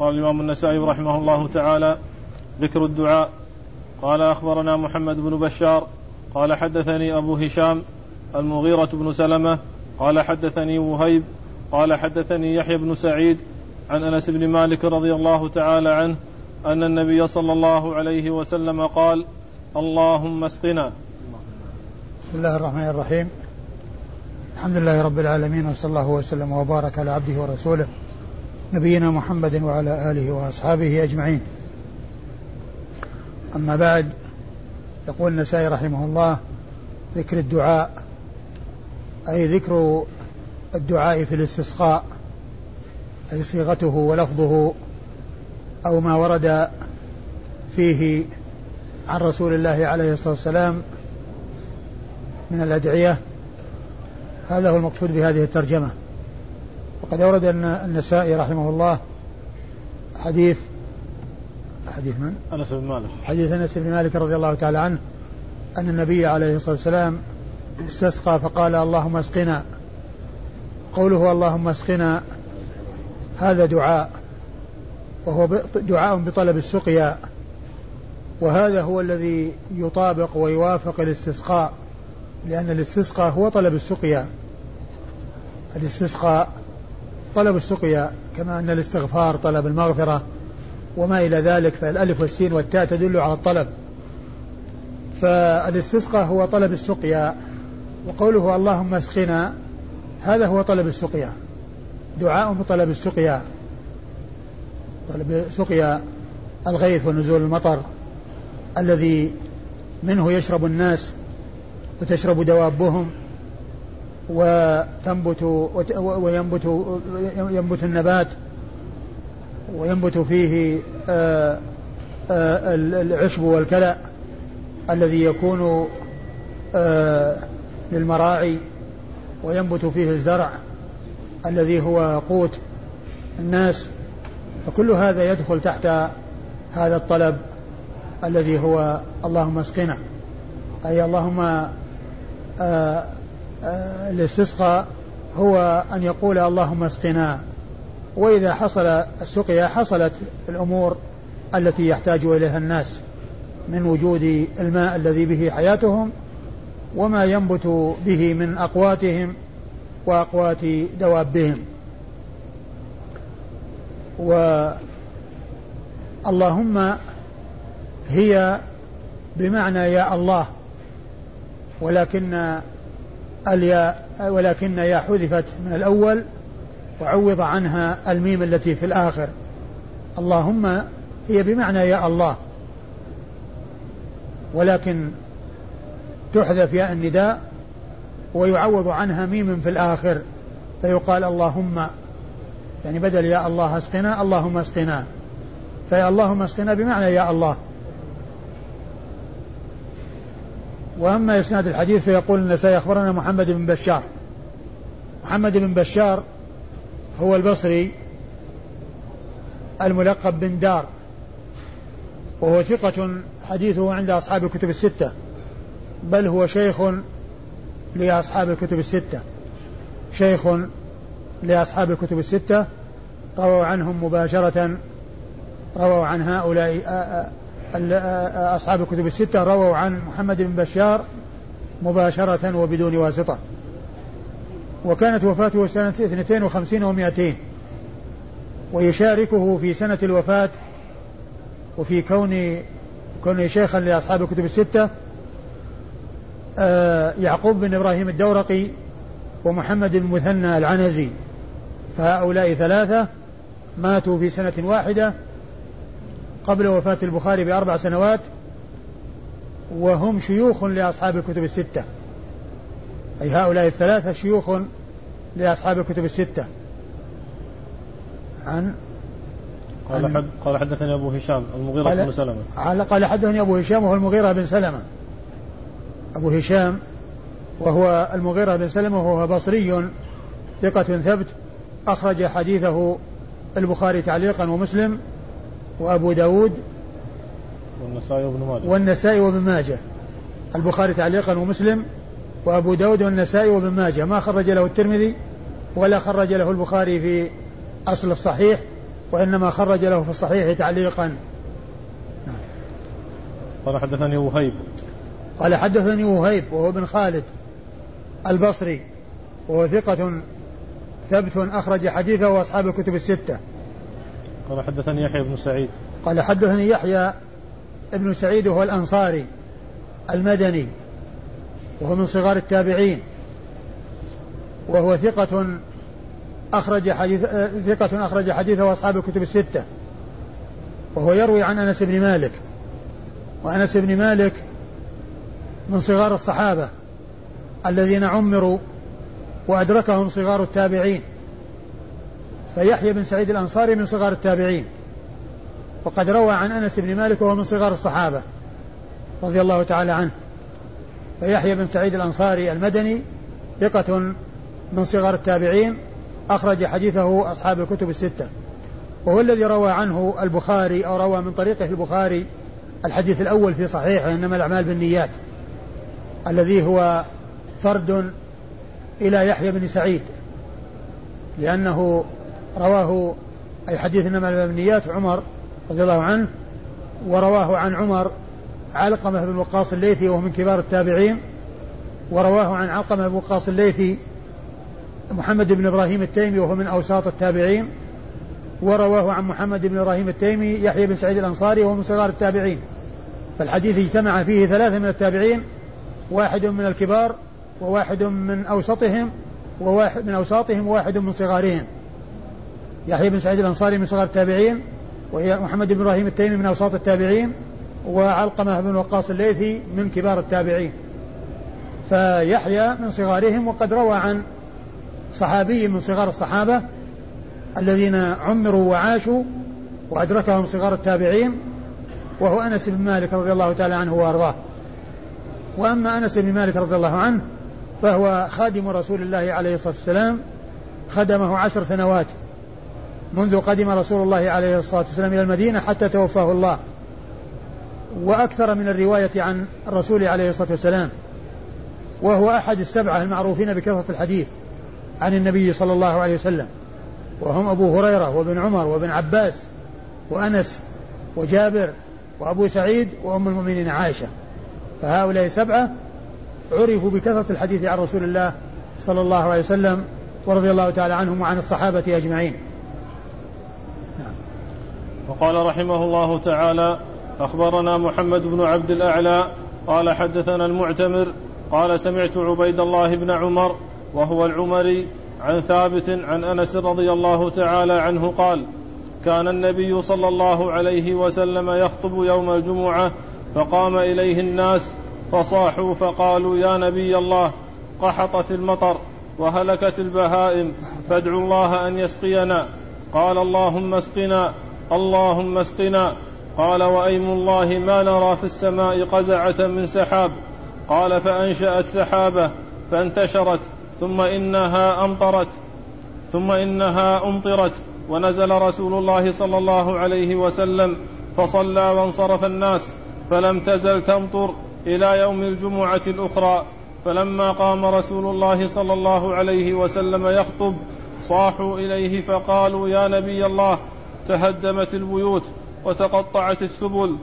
قال الإمام النسائي رحمه الله تعالى ذكر الدعاء. قال أخبرنا محمد بن بشار. قال حدثني أبو هشام المغيرة بن سلمة. قال حدثني وهيب. قال حدثني يحيى بن سعيد عن أنس بن مالك رضي الله تعالى عنه أن النبي صلى الله عليه وسلم قال اللهم اسقنا. بسم الله الرحمن الرحيم. الحمد لله رب العالمين وصلى الله وسلم وبارك على عبده ورسوله. نبينا محمد وعلى آله وأصحابه أجمعين. أما بعد يقول النسائي رحمه الله ذكر الدعاء أي ذكر الدعاء في الاستسقاء أي صيغته ولفظه أو ما ورد فيه عن رسول الله عليه الصلاة والسلام من الأدعية. هذا هو المقصود بهذه الترجمة. وقد أورد النسائي رحمه الله حديث حديث من؟ أنس بن مالك. حديث أنس بن مالك رضي الله تعالى عنه أن النبي عليه الصلاة والسلام استسقى فقال اللهم اسقنا. قوله اللهم اسقنا هذا دعاء وهو دعاء بطلب السقيا وهذا هو الذي يطابق ويوافق الاستسقاء لأن الاستسقاء هو طلب السقيا. الاستسقاء طلب السقيا كما أن الاستغفار طلب المغفرة وما إلى ذلك فالألف والسين والتاء تدل على الطلب. فالاستسقاء هو طلب السقيا وقوله اللهم اسقنا هذا هو طلب السقيا. دعاء بطلب السقيا. طلب سقيا الغيث ونزول المطر الذي منه يشرب الناس وتشرب دوابهم وتنبت وينبت ينبت النبات وينبت فيه آه، آه، العشب والكلأ الذي يكون آه، للمراعي وينبت فيه الزرع الذي هو قوت الناس. فكل هذا يدخل تحت هذا الطلب الذي هو اللهم اسقنا أي اللهم الاستسقاء هو أن يقول اللهم اسقنا. وإذا حصل السقيا حصلت الأمور التي يحتاج إليها الناس من وجود الماء الذي به حياتهم وما ينبت به من أقواتهم وأقوات دوابهم. اللهم هي بمعنى يا الله ولكن الياء ولكن يا حذفت من الأول وعوض عنها الميم التي في الآخر. اللهم هي بمعنى يا الله. ولكن تحذف ياء النداء ويعوض عنها ميم في الآخر فيقال اللهم. يعني بدل يا الله اسقنا اللهم اسقنا. فيا اللهم اسقنا بمعنى يا الله. وأما إسناد الحديث فيقول النسائي أخبرنا محمد بن بشار. محمد بن بشار هو البصري الملقب بن دار وهو ثقة حديثه عند أصحاب الكتب الستة بل هو شيخ لأصحاب الكتب الستة. شيخ لأصحاب الكتب الستة رووا عنهم مباشرة رووا عن هؤلاء أصحاب الكتب الستة رووا عن محمد بن بشار مباشرة وبدون واسطة. وكانت وفاته سنة 52 و200 ويشاركه في سنة الوفاة وفي كون كونه شيخا لأصحاب الكتب الستة يعقوب بن إبراهيم الدورقي ومحمد بن مثنى العنزي. فهؤلاء ثلاثة ماتوا في سنة واحدة قبل وفاة البخاري بأربع سنوات وهم شيوخ لأصحاب الكتب الستة. أي هؤلاء الثلاثة شيوخ لأصحاب الكتب الستة. عن قال حد قال حدثني أبو هشام المغيرة بن سلمة. قال حدثني أبو هشام وهو المغيرة بن سلمة. أبو هشام وهو المغيرة بن سلمة وهو بصري ثقة ثبت أخرج حديثه البخاري تعليقا ومسلم. وأبو داود والنسائي وابن ماجه. والنسائي وابن ماجه. البخاري تعليقا ومسلم وأبو داود والنسائي وابن ماجه. ما خرج له الترمذي ولا خرج له البخاري في أصل الصحيح وإنما خرج له في الصحيح تعليقا. قال حدثني وهيب. قال حدثني وهيب وهو ابن خالد البصري وهو ثقة ثبت أخرج حديثه وأصحاب الكتب الستة. قال حدثني يحيى بن سعيد. قال حدثني يحيى ابن سعيد وهو الأنصاري المدني وهو من صغار التابعين وهو ثقة أخرج حديث ثقة أخرج حديثه أصحاب الكتب الستة وهو يروي عن أنس بن مالك وأنس بن مالك من صغار الصحابة الذين عمروا وأدركهم صغار التابعين فيحيى بن سعيد الأنصاري من صغار التابعين. وقد روى عن أنس بن مالك وهو من صغار الصحابة. رضي الله تعالى عنه. فيحيى بن سعيد الأنصاري المدني ثقة من صغار التابعين. أخرج حديثه أصحاب الكتب الستة. وهو الذي روى عنه البخاري أو روى من طريقه البخاري الحديث الأول في صحيحه إنما الأعمال بالنيات. الذي هو فرد إلى يحيى بن سعيد. لأنه رواه أي حديث إنما الأعمال بالنيات عمر رضي الله عنه ورواه عن عمر علقمة بن وقاص الليثي وهو من كبار التابعين ورواه عن علقمة بن وقاص الليثي محمد بن إبراهيم التيمي وهو من أوساط التابعين ورواه عن محمد بن إبراهيم التيمي يحيى بن سعيد الأنصاري وهو من صغار التابعين. فالحديث اجتمع فيه ثلاثة من التابعين واحد من الكبار وواحد من أوسطهم وواحد من أوساطهم وواحد من صغارهم. يحيى بن سعيد الأنصاري من صغار التابعين ومحمد بن إبراهيم التيمي من أوساط التابعين وعلقمة بن وقاص الليثي من كبار التابعين. فيحيى من صغارهم وقد روى عن صحابي من صغار الصحابة الذين عمروا وعاشوا وأدركهم صغار التابعين وهو أنس بن مالك رضي الله تعالى عنه وأرضاه. وأما أنس بن مالك رضي الله عنه فهو خادم رسول الله عليه الصلاة والسلام خدمه عشر سنوات. منذ قدم رسول الله عليه الصلاة والسلام إلى المدينة حتى توفاه الله. وأكثر من الرواية عن الرسول عليه الصلاة والسلام. وهو أحد السبعة المعروفين بكثرة الحديث عن النبي صلى الله عليه وسلم. وهم أبو هريرة وابن عمر وابن عباس وأنس وجابر وأبو سعيد وأم المؤمنين عائشة. فهؤلاء سبعة عرفوا بكثرة الحديث عن رسول الله صلى الله عليه وسلم ورضي الله تعالى عنهم وعن الصحابة أجمعين. وقال رحمه الله تعالى أخبرنا محمد بن عبد الأعلى قال حدثنا المعتمر قال سمعت عبيد الله بن عمر وهو العمري عن ثابت عن أنس رضي الله تعالى عنه قال كان النبي صلى الله عليه وسلم يخطب يوم الجمعة فقام إليه الناس فصاحوا فقالوا يا نبي الله قحطت المطر وهلكت البهائم فادعوا الله أن يسقينا. قال اللهم اسقنا. اللهم اسقنا. قال وأيم الله ما نرى في السماء قزعة من سحاب. قال فأنشأت سحابة فانتشرت ثم إنها أمطرت ثم إنها أمطرت. ونزل رسول الله صلى الله عليه وسلم فصلى وانصرف الناس فلم تزل تمطر إلى يوم الجمعة الأخرى. فلما قام رسول الله صلى الله عليه وسلم يخطب صاحوا إليه فقالوا يا نبي الله تهدمت البيوت وتقطعت السبل.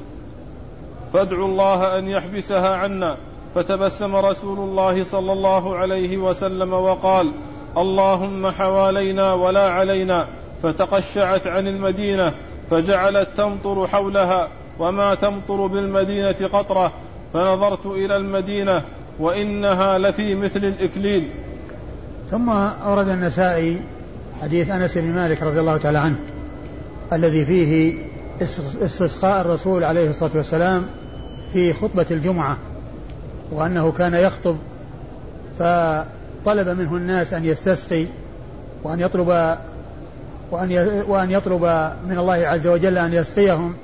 فادعوا الله أن يحبسها عنا. فتبسم رسول الله صلى الله عليه وسلم وقال اللهم حوالينا ولا علينا. فتقشعت عن المدينة فجعلت تمطر حولها وما تمطر بالمدينة قطرة. فنظرت إلى المدينة وإنها لفي مثل الإكليل. ثم أورد النسائي حديث أنس بن مالك رضي الله تعالى عنه. الذي فيه استسقاء الرسول عليه الصلاة والسلام في خطبة الجمعة وأنه كان يخطب فطلب منه الناس أن يستسقي وأن يطلب وأن وأن يطلب من الله عز وجل أن يسقيهم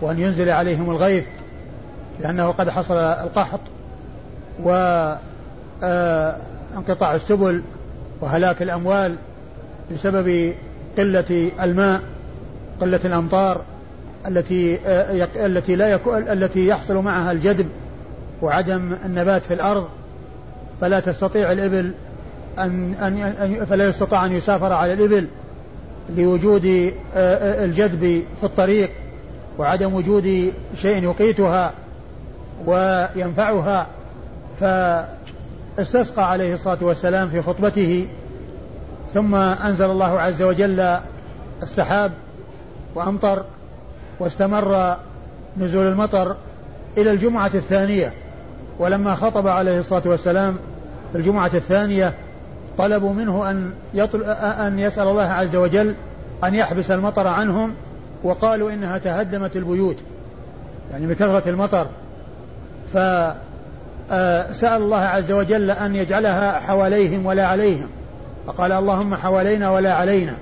وأن ينزل عليهم الغيث لأنه قد حصل القحط وانقطاع آه، السبل وهلاك الأموال بسبب قلة الماء. قلة الأمطار التي آه، التي لا يكون التي يحصل معها الجدب وعدم النبات في الأرض فلا تستطيع الإبل أن, أن, فلا يستطاع أن يسافر على الإبل لوجود آه، آه، الجذب في الطريق وعدم وجود شيء يقيتها وينفعها. فاستسقى عليه الصلاة والسلام في خطبته ثم أنزل الله عز وجل السحاب وأمطر واستمر نزول المطر إلى الجمعة الثانية. ولما خطب عليه الصلاة والسلام في الجمعة الثانية طلبوا منه أن, يطل... أن يسأل الله عز وجل أن يحبس المطر عنهم وقالوا إنها تهدمت البيوت يعني بكثرة المطر. فسأل الله عز وجل أن يجعلها حواليهم ولا عليهم. فقال اللهم حوالينا ولا علينا.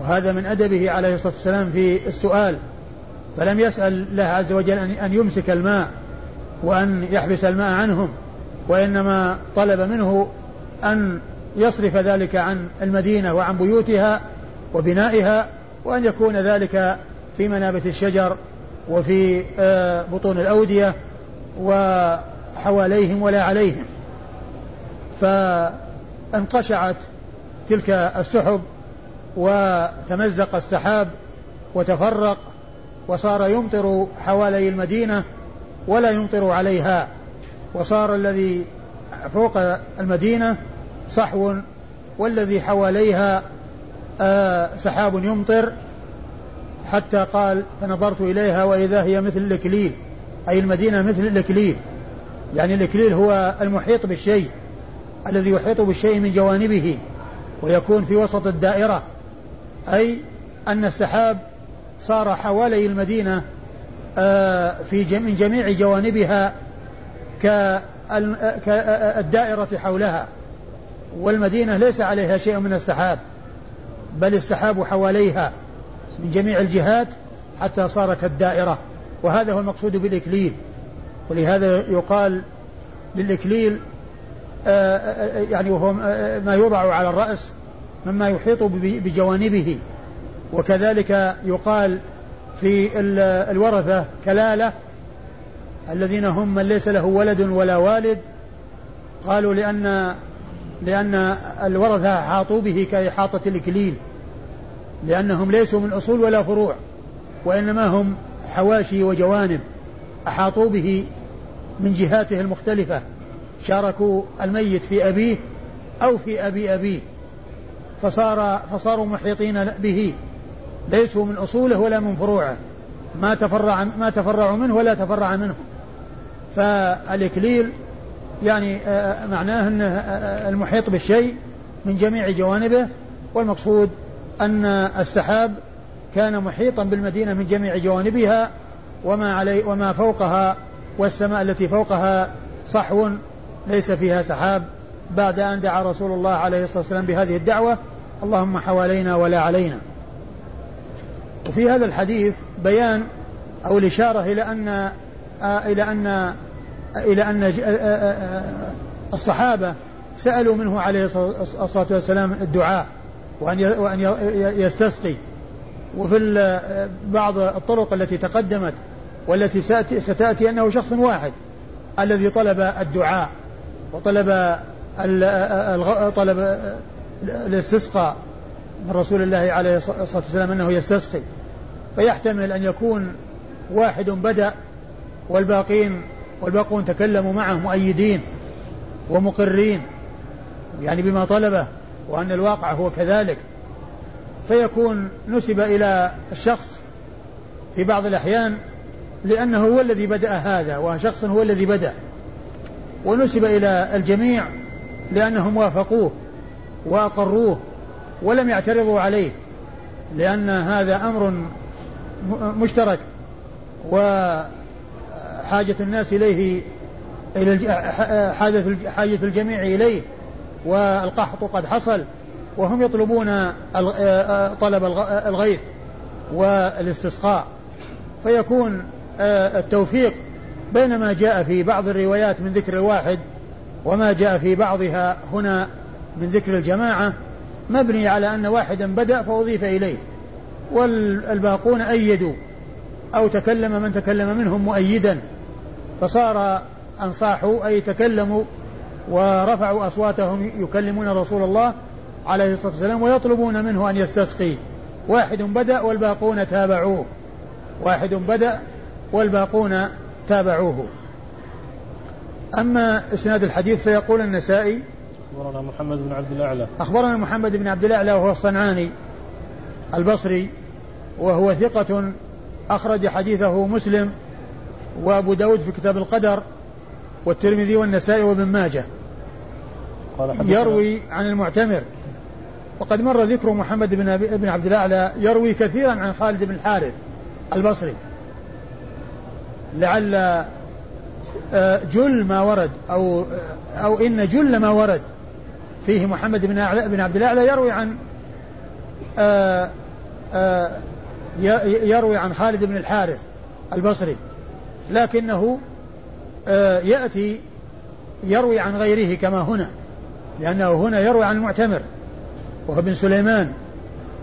وهذا من أدبه عليه الصلاة والسلام في السؤال فلم يسأل الله عز وجل أن يمسك الماء وأن يحبس الماء عنهم وإنما طلب منه أن يصرف ذلك عن المدينة وعن بيوتها وبنائها وأن يكون ذلك في منابت الشجر وفي آه، بطون الأودية وحواليهم ولا عليهم. فانقشعت تلك السحب وتمزق السحاب وتفرق وصار يمطر حوالي المدينة ولا يمطر عليها وصار الذي فوق المدينة صحو والذي حواليها آه سحاب يمطر حتى قال فنظرت إليها وإذا هي مثل الإكليل أي المدينة مثل الإكليل. يعني الإكليل هو المحيط بالشيء الذي يحيط بالشيء من جوانبه ويكون في وسط الدائرة. أي أن السحاب صار حوالي المدينة آه، في من جميع جوانبها كالدائرة حولها. والمدينة ليس عليها شيء من السحاب بل السحاب حواليها من جميع الجهات حتى صار كالدائرة. وهذا هو المقصود بالإكليل. ولهذا يقال للإكليل آه، آه، يعني وهو ما يوضع على الرأس مما يحيط بجوانبه. وكذلك يقال في الورثة كلالة الذين هم من ليس له ولد ولا والد قالوا لأن لأن الورثة أحاطوا به كإحاطة الإكليل لأنهم ليسوا من أصول ولا فروع وإنما هم حواشي وجوانب أحاطوا به من جهاته المختلفة شاركوا الميت في أبيه أو في أبي أبيه. فصار فصاروا محيطين به ليسوا من أصوله ولا من فروعه. ما تفرع ما تفرعوا منه ولا تفرع منه فالإكليل يعني آه، معناه أنه آه، آه، المحيط بالشيء من جميع جوانبه والمقصود أن السحاب كان محيطا بالمدينة من جميع جوانبها وما علي وما فوقها والسماء التي فوقها صحو ليس فيها سحاب. بعد أن دعا رسول الله عليه الصلاة والسلام بهذه الدعوة اللهم حوالينا ولا علينا. وفي هذا الحديث بيان أو الإشارة إلى أن إلى أن إلى أن الصحابة سألوا منه عليه الصلاة والسلام الدعاء وأن وأن يستسقي. وفي بعض الطرق التي تقدمت والتي ستأتي أنه شخص واحد الذي طلب الدعاء وطلب طلب الاستسقاء من رسول الله عليه الصلاة والسلام أنه يستسقي. فيحتمل أن يكون واحد بدأ والباقين والباقون تكلموا معه مؤيدين ومقرين يعني بما طلبه وأن الواقع هو كذلك. فيكون نسب إلى الشخص في بعض الأحيان لأنه هو الذي بدأ هذا وشخص هو الذي بدأ. ونسب إلى الجميع لأنهم وافقوه وأقروه ولم يعترضوا عليه لأن هذا أمر مشترك وحاجة الناس إليه إلى حاجة الجميع إليه والقحط قد حصل وهم يطلبون طلب الغيث والاستسقاء. فيكون التوفيق بين ما جاء في بعض الروايات من ذكر الواحد وما جاء في بعضها هنا من ذكر الجماعة مبني على أن واحدا بدأ فأضيف إليه والباقون أيدوا أو تكلم من تكلم منهم مؤيدا فصار أنصاحوا أي تكلموا ورفعوا أصواتهم يكلمون رسول الله عليه الصلاة والسلام ويطلبون منه أن يستسقي. واحد بدأ والباقون تابعوه واحد بدأ والباقون تابعوه. أما إسناد الحديث فيقول النسائي أخبرنا محمد بن عبد الأعلى. أخبرنا محمد بن عبد الأعلى وهو الصنعاني البصري وهو ثقة أخرج حديثه مسلم وأبو داود في كتاب القدر والترمذي والنسائي وابن ماجه. قال يروي عن المعتمر. وقد مر ذكر محمد بن بن عبد الأعلى يروي كثيرا عن خالد بن الحارث البصري. لعل جل ما ورد أو أو إن جل ما ورد. فيه محمد بن بن عبد الأعلى يروي عن آه، آه، يروي عن خالد بن الحارث البصري لكنه يأتي يروي عن غيره كما هنا لأنه هنا يروي عن المعتمر وهو ابن سليمان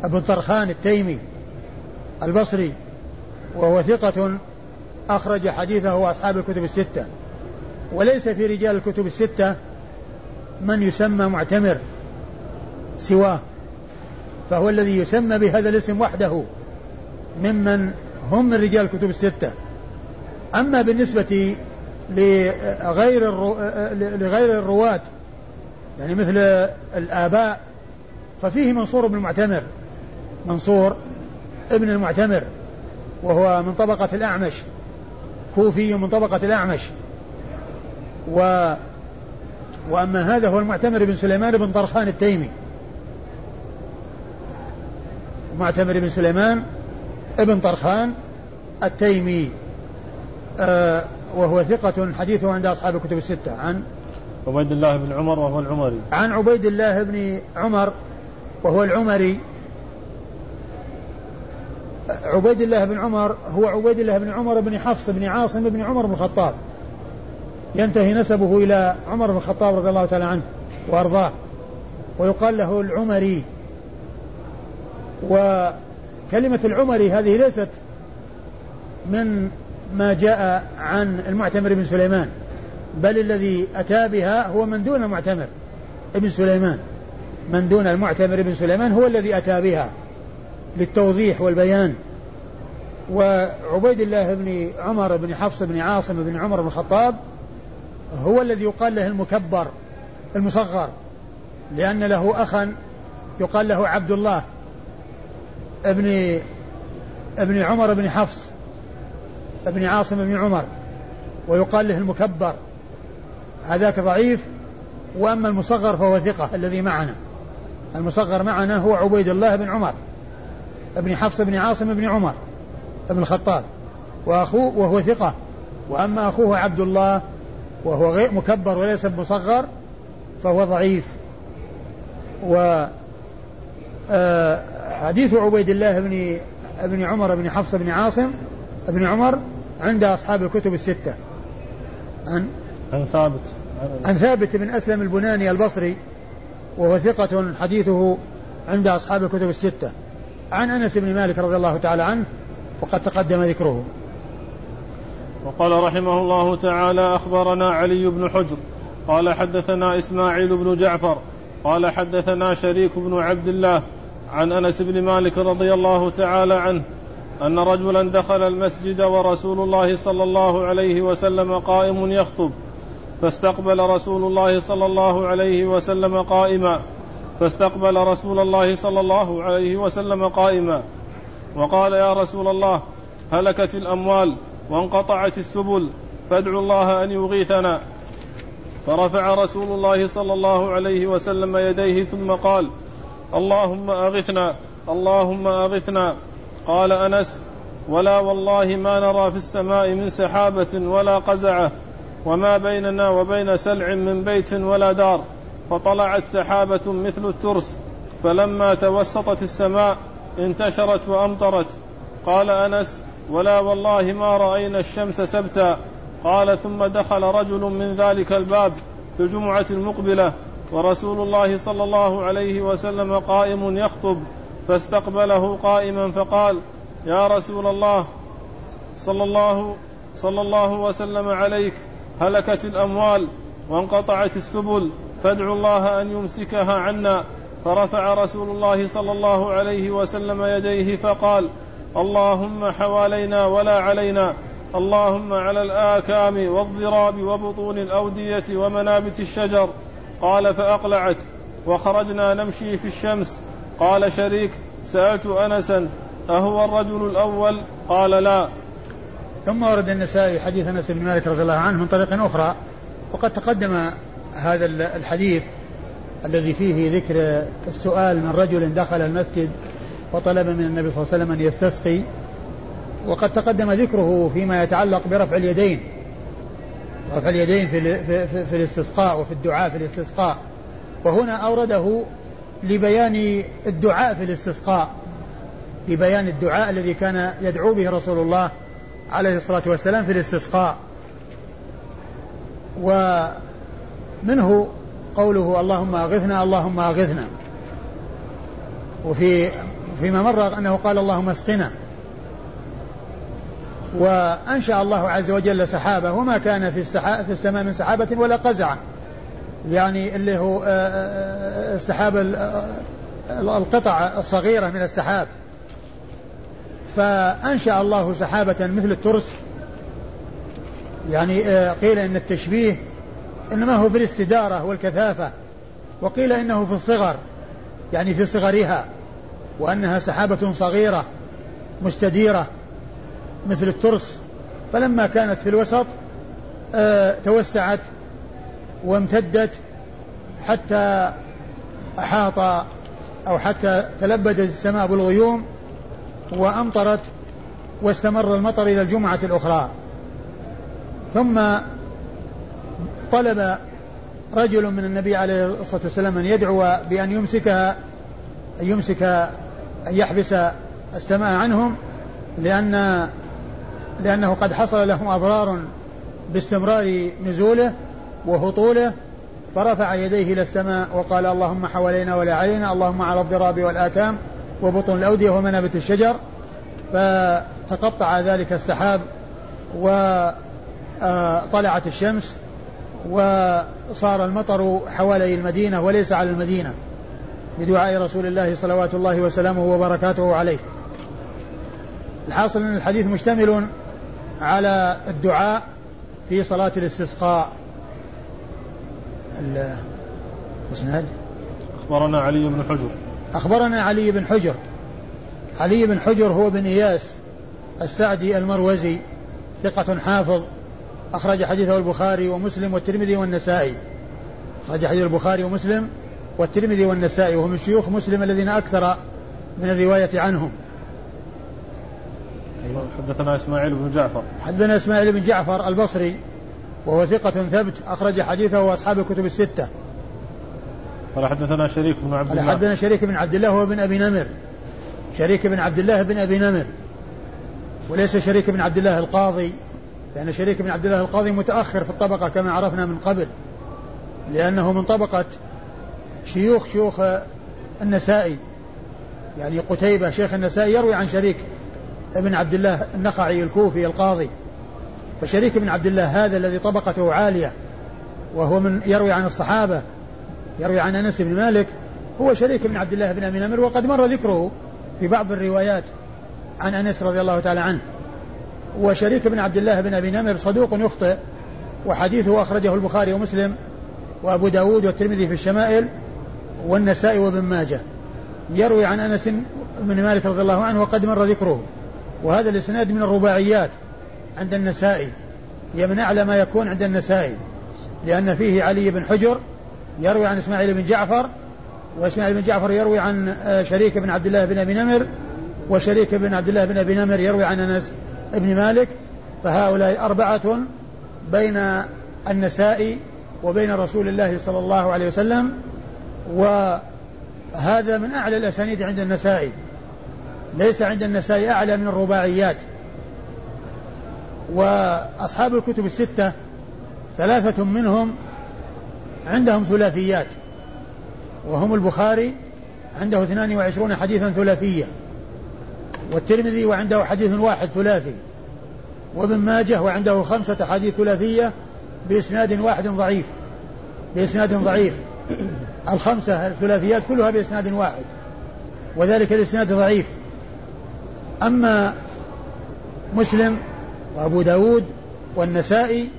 ابن طرخان التيمي البصري وهو ثقة أخرج حديثه أصحاب الكتب الستة. وليس في رجال الكتب الستة من يسمى معتمر سواه. فهو الذي يسمى بهذا الاسم وحده ممن هم من رجال الكتب الستة. أما بالنسبة لغير لغير الرواة يعني مثل الآباء ففيه منصور بن المعتمر منصور ابن المعتمر وهو من طبقة الأعمش. كوفي من طبقة الأعمش. و وأما هذا هو المعتمر بن سليمان بن طرخان التيمي. معتمر بن سليمان ابن طرخان التيمي. آه وهو ثقة حديثه عند أصحاب الكتب الستة. عن عبيد الله بن عمر وهو العمري. عن عبيد الله بن عمر وهو العمري. عبيد الله بن عمر هو عبيد الله بن عمر بن حفص بن عاصم بن عمر بن الخطاب. ينتهي نسبه إلى عمر بن الخطاب رضي الله تعالى عنه وأرضاه. ويقال له العمري. وكلمة العمري هذه ليست من ما جاء عن المعتمر بن سليمان بل الذي أتى بها هو من دون المعتمر ابن سليمان. من دون المعتمر ابن سليمان هو الذي أتى بها للتوضيح والبيان. وعبيد الله بن عمر بن حفص بن عاصم بن عمر بن الخطاب هو الذي يقال له المكبر المصغر لأن له أخا يقال له عبد الله ابن ابن عمر بن حفص ابن عاصم بن عمر ويقال له المكبر. هذاك ضعيف وأما المصغر فهو ثقة الذي معنا. المصغر معنا هو عبيد الله بن عمر ابن حفص بن عاصم بن عمر. ابن الخطاب وأخوه وهو ثقة. وأما أخوه عبد الله وهو غير مكبر وليس بمصغر فهو ضعيف. و آه، حديث عبيد الله بن ابن عمر بن حفص بن عاصم بن عمر عند أصحاب الكتب الستة. عن عن ثابت. عن ثابت بن أسلم البناني البصري وهو ثقة حديثه عند أصحاب الكتب الستة. عن أنس بن مالك رضي الله تعالى عنه وقد تقدم ذكره. وقال رحمه الله تعالى أخبرنا علي بن حجر قال حدثنا إسماعيل بن جعفر قال حدثنا شريك بن عبد الله عن أنس بن مالك رضي الله تعالى عنه أن رجلا دخل المسجد ورسول الله صلى الله عليه وسلم قائم يخطب فاستقبل رسول الله صلى الله عليه وسلم قائما فاستقبل رسول الله صلى الله عليه وسلم قائما. وقال يا رسول الله هلكت الأموال وانقطعت السبل فادعوا الله أن يغيثنا. فرفع رسول الله صلى الله عليه وسلم يديه ثم قال اللهم أغثنا اللهم أغثنا. قال أنس ولا والله ما نرى في السماء من سحابة ولا قزعة وما بيننا وبين سلع من بيت ولا دار فطلعت سحابة مثل الترس فلما توسطت السماء انتشرت وأمطرت. قال أنس ولا والله ما رأينا الشمس سبتا. قال ثم دخل رجل من ذلك الباب في الجمعة المقبلة ورسول الله صلى الله عليه وسلم قائم يخطب فاستقبله قائما فقال يا رسول الله صلى الله صلى الله وسلم عليك هلكت الأموال وانقطعت السبل فادعوا الله أن يمسكها عنا. فرفع رسول الله صلى الله عليه وسلم يديه فقال اللهم حوالينا ولا علينا اللهم على الآكام والضراب وبطون الأودية ومنابت الشجر. قال فأقلعت وخرجنا نمشي في الشمس. قال شريك سألت أنسا أهو الرجل الأول؟ قال لا. ثم ورد النسائي حديث أنس بن مالك رضي الله عنه من طريق أخرى وقد تقدم هذا الحديث الذي فيه ذكر السؤال من رجل دخل المسجد وطلب من النبي صلى الله عليه وسلم أن يستسقي وقد تقدم ذكره فيما يتعلق برفع اليدين. رفع اليدين في, في, في, الاستسقاء وفي الدعاء في الاستسقاء. وهنا أورده لبيان الدعاء في الاستسقاء لبيان الدعاء الذي كان يدعو به رسول الله عليه الصلاة والسلام في الاستسقاء. ومنه قوله اللهم أغثنا اللهم أغثنا. وفي فيما مر أنه قال اللهم اسقنا. وأنشأ الله عز وجل سحابة. وما كان في, في السماء من سحابة ولا قزعة يعني اللي هو آه، آه، السحاب القطع الصغيرة من السحاب. فأنشأ الله سحابة مثل الترس. يعني آه، قيل إن التشبيه إنما هو في الاستدارة والكثافة. وقيل إنه في الصغر يعني في صغرها وأنها سحابة صغيرة مستديرة مثل الترس. فلما كانت في الوسط آه، توسعت وامتدت حتى أحاط أو حتى تلبدت السماء بالغيوم وأمطرت واستمر المطر إلى الجمعة الأخرى. ثم طلب رجل من النبي عليه الصلاة والسلام أن يدعو بأن يمسكها أن يمسك أن يحبس السماء عنهم لأن لأنه قد حصل لهم أضرار باستمرار نزوله وهطوله فرفع يديه إلى السماء وقال اللهم حوالينا ولا علينا اللهم على الضراب والآكام وبطن الأودية ومنابت الشجر. فتقطع ذلك السحاب وطلعت الشمس وصار المطر حوالي المدينة وليس على المدينة بدعاء رسول الله صلوات الله وسلامه وبركاته عليه. الحاصل أن الحديث مشتمل على الدعاء في صلاة الاستسقاء. الاسناد أخبرنا علي بن حجر. أخبرنا علي بن حجر. علي بن حجر هو بن إياس السعدي المروزي ثقة حافظ أخرج حديثه البخاري ومسلم والترمذي والنسائي. أخرج حديث البخاري ومسلم والترمذي والنسائي وهم شيوخ مسلم الذين أكثر من الرواية عنهم. أيوة. حدثنا إسماعيل بن جعفر. حدثنا إسماعيل بن جعفر البصري وهو ثقة ثبت أخرج حديثه أصحاب الكتب الستة. قال حدثنا شريك بن عبد الله. حدثنا شريك بن عبد الله هو بن أبي نمر. شريك بن عبد الله بن أبي نمر. وليس شريك بن عبد الله القاضي. لأن شريك بن عبد الله القاضي متأخر في الطبقة كما عرفنا من قبل لأنه من طبقة شيوخ شيوخ النسائي. يعني قتيبة شيخ النسائي يروي عن شريك ابن عبد الله النخعي الكوفي القاضي. فشريك بن عبد الله هذا الذي طبقته عالية وهو من يروي عن الصحابة يروي عن أنس بن مالك هو شريك بن عبد الله بن أبي نمر وقد مر ذكره في بعض الروايات عن أنس رضي الله تعالى عنه. وشريك بن عبد الله بن أبي نمر صدوق يخطئ وحديثه أخرجه البخاري ومسلم وأبو داود والترمذي في الشمائل والنسائي وابن ماجه. يروي عن أنس بن مالك رضي الله عنه وقد مر ذكره. وهذا الإسناد من الرباعيات عند النسائي هي من أعلى ما يكون عند النسائي لأن فيه علي بن حجر يروي عن إسماعيل بن جعفر وإسماعيل بن جعفر يروي عن آه، شريك بن عبد الله بن أبي نمر وشريك بن عبد الله بن أبي نمر يروي عن أنس. بن مالك فهؤلاء أربعة بين النسائي وبين رسول الله صلى الله عليه وسلم وهذا من أعلى الأسانيد عند النسائي ليس عند النسائي أعلى من الرباعيات. وأصحاب الكتب الستة ثلاثة منهم عندهم ثلاثيات وهم البخاري عنده 22 حديثا ثلاثية. والترمذي وعنده حديث واحد ثلاثي وابن ماجه وعنده خمسة حديث ثلاثية بإسناد واحد ضعيف بإسناد ضعيف. الخمسة الثلاثيات كلها بإسناد واحد وذلك الإسناد ضعيف. أما مسلم وأبو داود والنسائي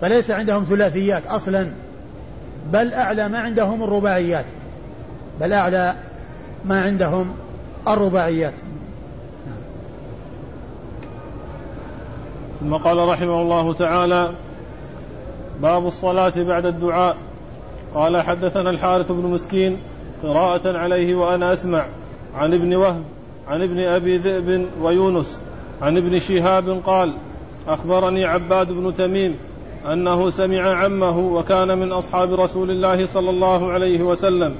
فليس عندهم ثلاثيات أصلا بل أعلى ما عندهم الرباعيات بل أعلى ما عندهم الرباعيات. ثم قال رحمه الله تعالى باب الصلاة بعد الدعاء. قال حدثنا الحارث بن مسكين قراءة عليه وأنا أسمع عن ابن وهب عن ابن أبي ذئب ويونس عن ابن شهاب قال أخبرني عباد بن تميم أنه سمع عمه وكان من أصحاب رسول الله صلى الله عليه وسلم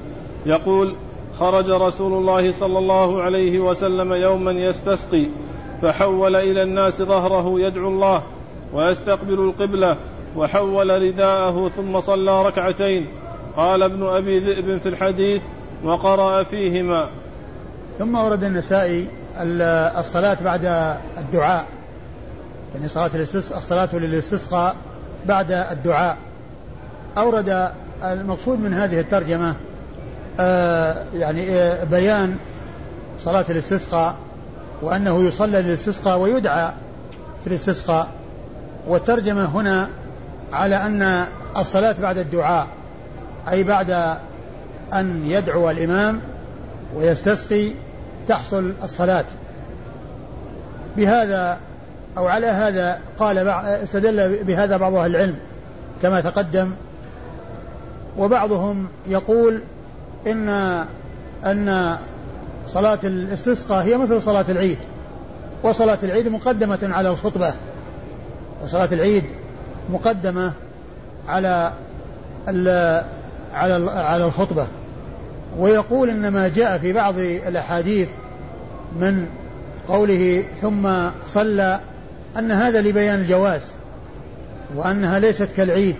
يقول خرج رسول الله صلى الله عليه وسلم يوما يستسقي فحول إلى الناس ظهره يدعو الله ويستقبل القبلة وحول رداءه ثم صلى ركعتين. قال ابن أبي ذئب في الحديث وقرأ فيهما. ثم ورد النسائي الصلاة بعد الدعاء. يعني صلاة الصلاة للاستسقاء بعد الدعاء. أورد المقصود من هذه الترجمة آه يعني آه بيان صلاة الاستسقاء وأنه يصلى للاستسقاء ويدعى في الاستسقاء. والترجمة هنا على أن الصلاة بعد الدعاء أي بعد أن يدعو الإمام ويستسقي تحصل الصلاة. بهذا أو على هذا قال استدل بهذا بعض أهل العلم كما تقدم. وبعضهم يقول إن أن صلاة الاستسقاء هي مثل صلاة العيد. وصلاة العيد مقدمة على الخطبة. وصلاة العيد مقدمة على على على الخطبة. ويقول ان ما جاء في بعض الأحاديث من قوله ثم صلى أن هذا لبيان الجواز وأنها ليست كالعيد.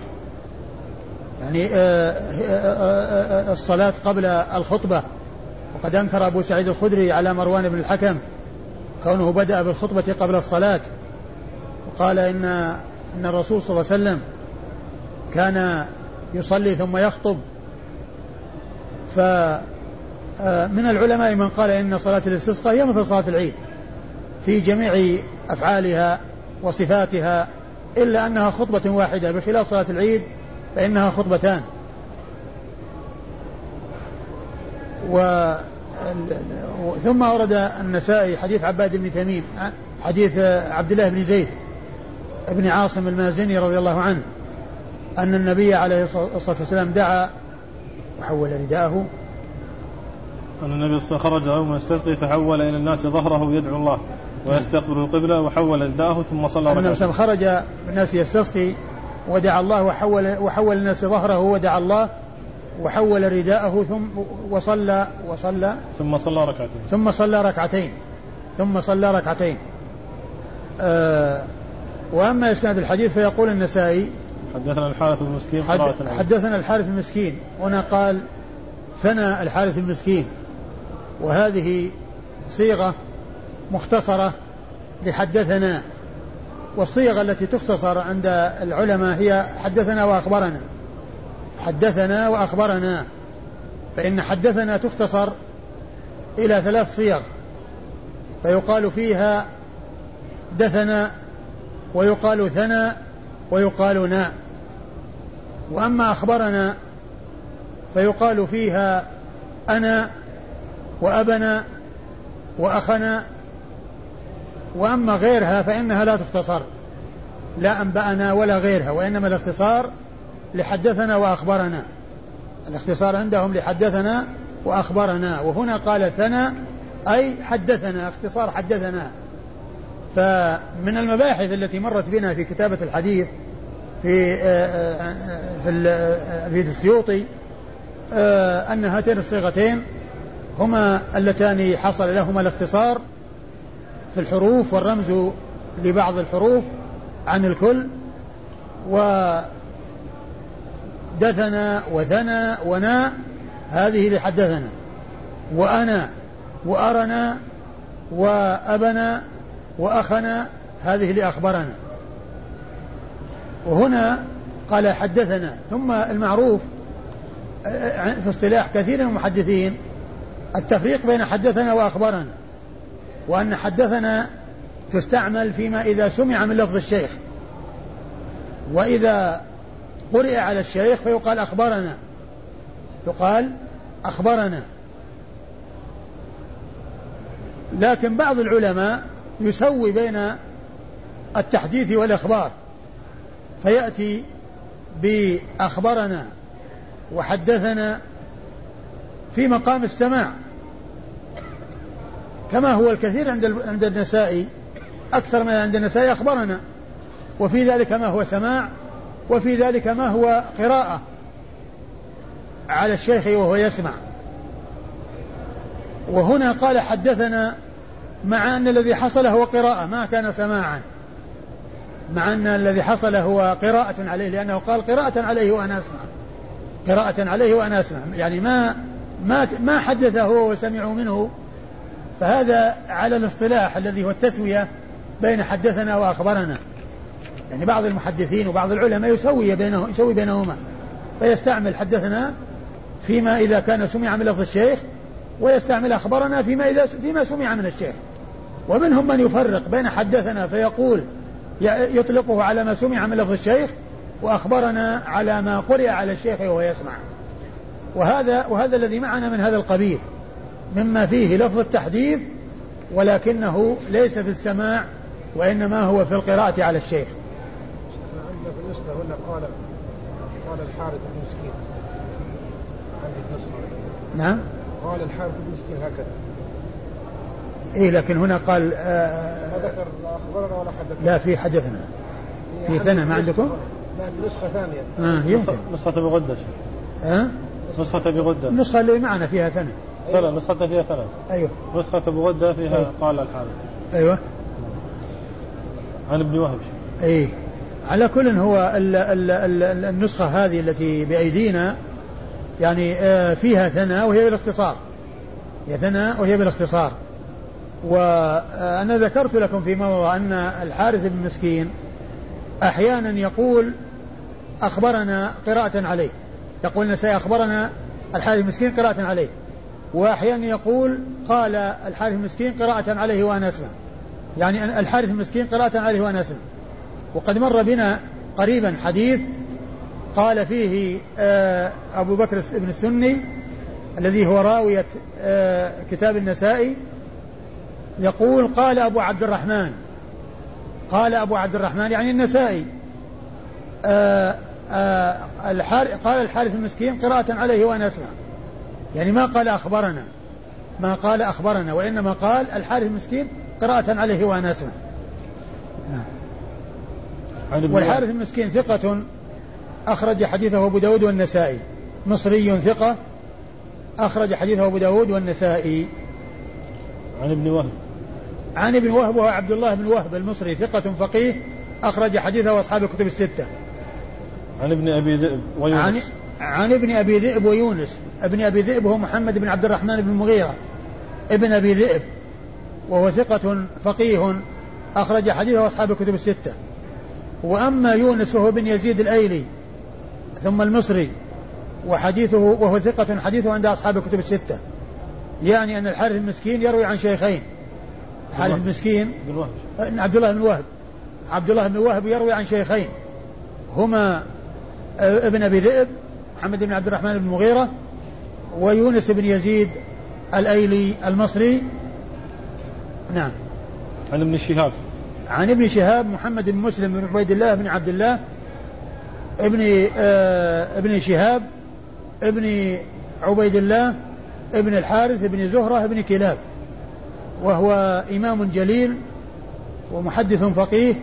يعني آه، آه، آه، الصلاة قبل الخطبة. وقد أنكر أبو سعيد الخدري على مروان بن الحكم كونه بدأ بالخطبة قبل الصلاة. وقال إن أن الرسول صلى الله عليه وسلم كان يصلي ثم يخطب. فمن العلماء من قال إن صلاة الاستسقاء هي مثل صلاة العيد. في جميع أفعالها وصفاتها إلا أنها خطبة واحدة. بخلاف صلاة العيد فإنها خطبتان. و ثم ورد النسائي حديث عباد بن تميم حديث عبد الله بن زيد بن عاصم المازني رضي الله عنه أن النبي عليه الصلاة والسلام دعا وحول رداءه أن النبي خرج يوم يستسقي فحول إلى الناس ظهره يدعو الله ويستقبل القبلة وحول رداءه ثم صلى ركعتين. النبي خرج الناس يستسقي ودعا الله وحول وحول الناس ظهره ودعا الله وحول رداءه ثم وصلى وصلى ثم صلى ركعتين. ثم صلى ركعتين. ثم صلى ركعتين. آه وأما إسناد الحديث فيقول النسائي حدثنا الحارث المسكين حد حدثنا الحارث المسكين هنا قال ثنى الحارث المسكين وهذه صيغة مختصرة لحدثنا. والصيغ التي تختصر عند العلماء هي حدثنا وأخبرنا. حدثنا وأخبرنا فإن حدثنا تختصر إلى ثلاث صيغ فيقال فيها دثنا ويقال ثنى ويقال نا. وأما أخبرنا فيقال فيها أنا وأبنا وأخنا. وأما غيرها فإنها لا تختصر لا أنبأنا ولا غيرها وإنما الاختصار لحدثنا وأخبرنا. الاختصار عندهم لحدثنا وأخبرنا. وهنا قال ثنا أي حدثنا اختصار حدثنا. فمن المباحث التي مرت بنا في كتابة الحديث في آه، آه، في آه، في السيوطي أن هاتين الصيغتين هما اللتان حصل لهما الاختصار في الحروف والرمز لبعض الحروف عن الكل ودثنا وثنى ونا هذه لحدثنا. وأنا وأرنا وأبنا وأخنا هذه لأخبرنا. وهنا قال حدثنا ثم المعروف في اصطلاح كثير من المحدثين التفريق بين حدثنا وأخبرنا. وأن حدثنا تستعمل فيما إذا سمع من لفظ الشيخ. وإذا قرئ على الشيخ فيقال أخبرنا. يقال أخبرنا. لكن بعض العلماء يسوي بين التحديث والإخبار. فيأتي بأخبرنا وحدثنا في مقام السماع. كما هو الكثير عند عند النسائي أكثر من عند النسائي أخبرنا. وفي ذلك ما هو سماع وفي ذلك ما هو قراءة على الشيخ وهو يسمع. وهنا قال حدثنا مع أن الذي حصل هو قراءة ما كان سماعا. مع أن الذي حصل هو قراءة عليه لأنه قال قراءة عليه وأنا أسمع. قراءة عليه وأنا أسمع. يعني ما ما ما حدثه وسمعوا منه. فهذا على الاصطلاح الذي هو التسوية بين حدثنا وأخبرنا. يعني بعض المحدثين وبعض العلماء يسوي بينه يسوي بينهما. فيستعمل حدثنا فيما إذا كان سمع من لفظ الشيخ ويستعمل أخبرنا فيما إذا فيما سمع من الشيخ. ومنهم من يفرق بين حدثنا فيقول يطلقه على ما سمع من لفظ الشيخ وأخبرنا على ما قرئ على الشيخ وهو يسمع. وهذا وهذا الذي معنا من هذا القبيل مما فيه لفظ التحديث ولكنه ليس في السماع وإنما هو في القراءة على الشيخ. هنا قال قال الحارث بن مسكين. عندي النسخة نعم. قال الحارث بن مسكين هكذا. إيه لكن هنا قال آه ما ذكر لا ولا حدثنا. لا في حدثنا. في ثنى ما عندكم؟ لا في نسخة ثانية. آه يمكن. نسخة بغدة ها؟ نسخة بغدة النسخة اللي معنا فيها ثنى لا نسخة فيها ثلاث أيوه. نسخة بغدة فيها أيوه. قال الحارث. أيوه. عن ابن وهب أي على كل هو ال ال ال النسخة هذه التي بأيدينا يعني آه، فيها ثناء وهي بالاختصار. هي ثناء وهي بالاختصار. وأنا ذكرت لكم في موضع أن الحارث بن مسكين أحيانا يقول أخبرنا قراءة عليه. يقول النسائي أخبرنا الحارث المسكين قراءة عليه. وأحيانا يقول قال الحارث المسكين قراءة عليه وأنا أسمع. يعني الحارث المسكين قراءة عليه وأنا أسمع. وقد مر بنا قريبا حديث قال فيه آه، أبو بكر بن السني الذي هو راوية آه، كتاب النسائي يقول قال أبو عبد الرحمن قال أبو عبد الرحمن يعني النسائي آه، قال الحارث المسكين قراءة عليه وأنا أسمع. يعني ما قال أخبرنا ما قال أخبرنا وإنما قال الحارث المسكين قراءة عليه وأنا أسمع. والحارث المسكين ثقة أخرج حديثه أبو داود والنسائي. مصري ثقة أخرج حديثه أبو داود والنسائي. عن ابن وهب. عن ابن وهب وهو عبد الله بن وهب المصري ثقة فقيه أخرج حديثه أصحاب الكتب الستة. عن ابن أبي ذئب ويونس. عن, عن ابن أبي ذئب ويونس. ابن أبي ذئب هو محمد بن عبد الرحمن بن المغيرة. ابن أبي ذئب وهو ثقة فقيه أخرج حديثه أصحاب الكتب الستة. وأما يونس وهو بن يزيد الأيلي ثم المصري وحديثه وهو ثقة حديثه عند أصحاب الكتب الستة. يعني أن الحارث المسكين يروي عن شيخين. الحارث المسكين بن وهب عبد الله بن وهب. عبد الله بن وهب يروي عن شيخين. هما ابن أبي ذئب محمد بن عبد الرحمن بن المغيرة ويونس بن يزيد الأيلي المصري. نعم. عن ابن شهاب عن ابن شهاب محمد بن مسلم بن عبيد الله بن عبد الله ابن آه ابن شهاب ابن عبيد الله ابن الحارث ابن زهرة ابن كلاب وهو إمام جليل ومحدث فقيه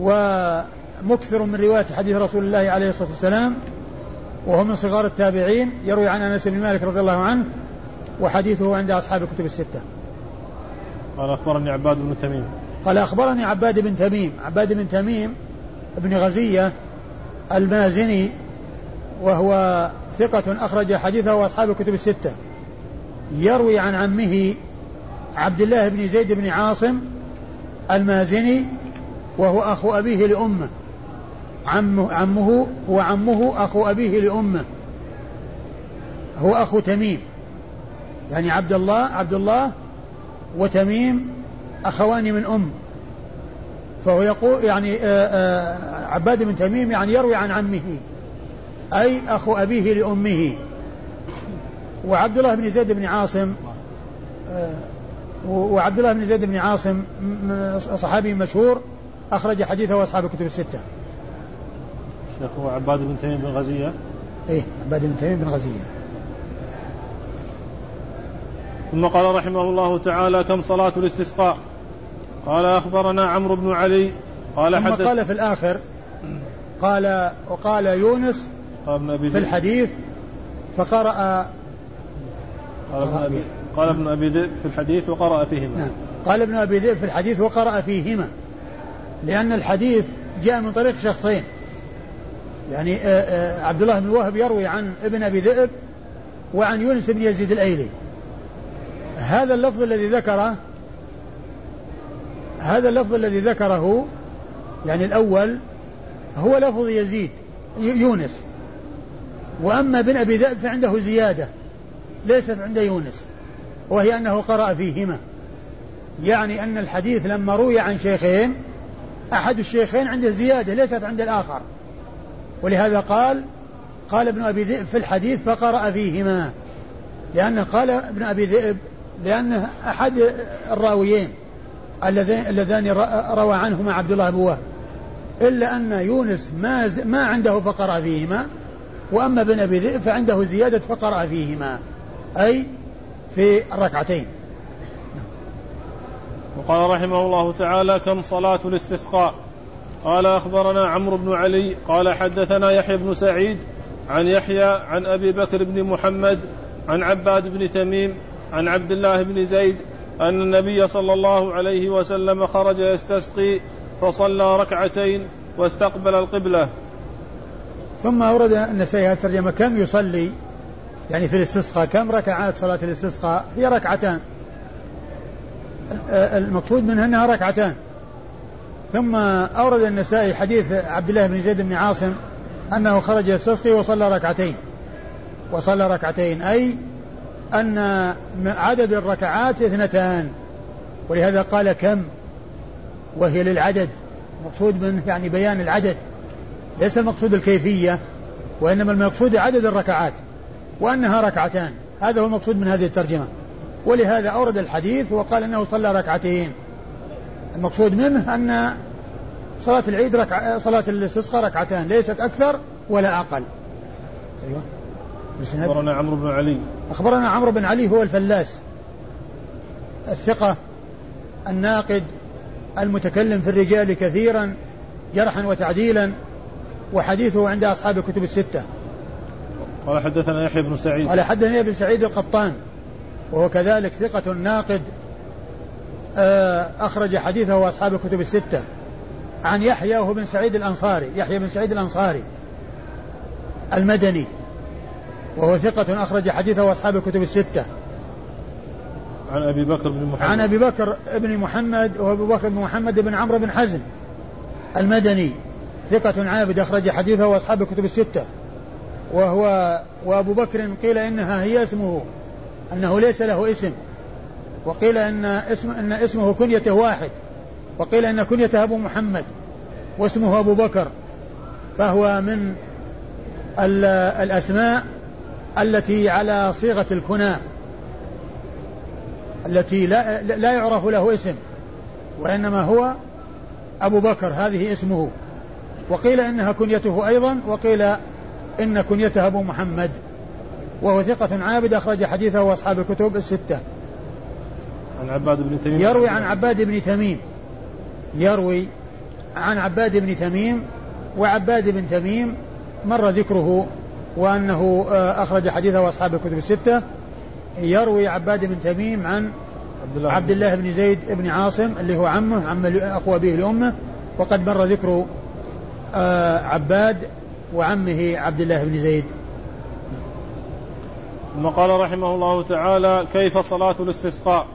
ومكثر من رواية حديث رسول الله عليه الصلاة والسلام وهو من صغار التابعين يروي عن أنس بن مالك رضي الله عنه وحديثه عند أصحاب الكتب الستة. قال أخبرني عباد بن تميم. قال أخبرني عباد بن تميم عباد بن تميم بن غزية المازني وهو ثقة أخرج حديثه أصحاب الكتب الستة. يروي عن عمه عبد الله بن زيد بن عاصم المازني وهو أخو أبيه لأمه. عمه, عمه هو عمه أخو أبيه لأمه. هو أخو تميم. يعني عبد الله عبد الله وتميم أخوان من أم فهو يقول يعني آه، آه، عباد بن تميم يعني يروي عن عمه أي أخو أبيه لأمه وعبد الله بن زيد بن عاصم آه، وعبد الله بن زيد بن عاصم صحابي مشهور أخرج حديثه أصحاب الكتب الستة. شيخ هو عباد بن تميم بن غزية؟ إيه عباد بن تميم بن غزية. ثم قال رحمه الله تعالى كم صلاة الاستسقاء؟ قال أخبرنا عمرو بن علي قال ثم حدث قال في الآخر قال وقال يونس قال في الحديث فقرأ قال ابن أبي قال ابن أبي ذئب في الحديث وقرأ فيهما. نعم. قال ابن أبي ذئب في الحديث وقرأ فيهما لأن الحديث جاء من طريق شخصين. يعني آه، آه، عبد الله بن وهب يروي عن ابن أبي ذئب وعن يونس بن يزيد الأيلي. هذا اللفظ الذي ذكره هذا اللفظ الذي ذكره يعني الأول هو لفظ يزيد يونس. وأما بن أبي ذئب فعنده زيادة ليست عند يونس. وهي أنه قرأ فيهما. يعني أن الحديث لما روي عن شيخين أحد الشيخين عنده زيادة ليست عند الآخر. ولهذا قال قال ابن أبي ذئب في الحديث فقرأ فيهما. لأنه قال ابن أبي ذئب لأنه أحد الراويين اللذان روى عنهما عبد الله بن وهب. إلا أن يونس ما ما عنده فقرأ فيهما وأما ابن أبي ذئب فعنده زيادة فقرأ فيهما. أي في الركعتين. وقال رحمه الله تعالى كم صلاة الاستسقاء؟ قال أخبرنا عمرو بن علي قال حدثنا يحيى بن سعيد عن يحيى عن أبي بكر بن محمد عن عباد بن تميم عن عبد الله بن زيد أن النبي صلى الله عليه وسلم خرج يستسقي فصلى ركعتين واستقبل القبلة. ثم أورد النسائي الترجمة كم يصلي؟ يعني في الاستسقاء كم ركعات صلاة الاستسقاء؟ هي ركعتان. المقصود منها أنها ركعتان. ثم أورد النسائي حديث عبد الله بن زيد بن عاصم أنه خرج يستسقي وصلى ركعتين. وصلى ركعتين أي أن عدد الركعات اثنتان. ولهذا قال كم؟ وهي للعدد. مقصود منه يعني بيان العدد. ليس المقصود الكيفية وإنما المقصود عدد الركعات وأنها ركعتان. هذا هو المقصود من هذه الترجمة. ولهذا أورد الحديث وقال أنه صلى ركعتين. المقصود منه أن صلاة العيد ركع صلاة الاستسقاء ركعتان ليست أكثر ولا أقل. أيوه. أخبرنا عمرو بن علي. أخبرنا عمرو بن علي هو الفلاس. الثقة الناقد المتكلم في الرجال كثيرا جرحا وتعديلا وحديثه عند أصحاب الكتب الستة. قال حدثنا يحيى بن سعيد. قال حدثنا ابن سعيد القطان وهو كذلك ثقة ناقد. آه، أخرج حديثه أصحاب الكتب الستة. عن يحيى وهو بن سعيد الأنصاري يحيى بن سعيد الأنصاري المدني. وهو ثقة أخرج حديثه أصحاب الكتب الستة. عن أبي بكر بن محمد. عن أبي بكر بن محمد وهو أبو بكر بن محمد بن عمرو بن حزم المدني. ثقة عابد أخرج حديثه أصحاب الكتب الستة. وهو وأبو بكر قيل إنها هي اسمه أنه ليس له اسم. وقيل إن اسم إن اسمه كنيته واحد. وقيل إن كنيته أبو محمد واسمه أبو بكر. فهو من الأسماء التي على صيغة الكنى التي لا, لا يعرف له اسم وإنما هو أبو بكر هذه اسمه. وقيل إنها كنيته أيضا وقيل إن كنيته أبو محمد. وهو ثقة عابد أخرج حديثه أصحاب الكتب الستة. عن عباد بن تميم. يروي عن عباد بن تميم. يروي عن عباد بن تميم وعباد بن تميم مر ذكره وأنه آه، أخرج حديثه أصحاب الكتب الستة. يروي عباد بن تميم عن عبد الله, عبد الله بن زيد بن عاصم اللي هو عمه عم أخو أبيه لأمه. وقد مر ذكر آه، عباد وعمه عبد الله بن زيد. ثم قال رحمه الله تعالى كيف صلاة الاستسقاء؟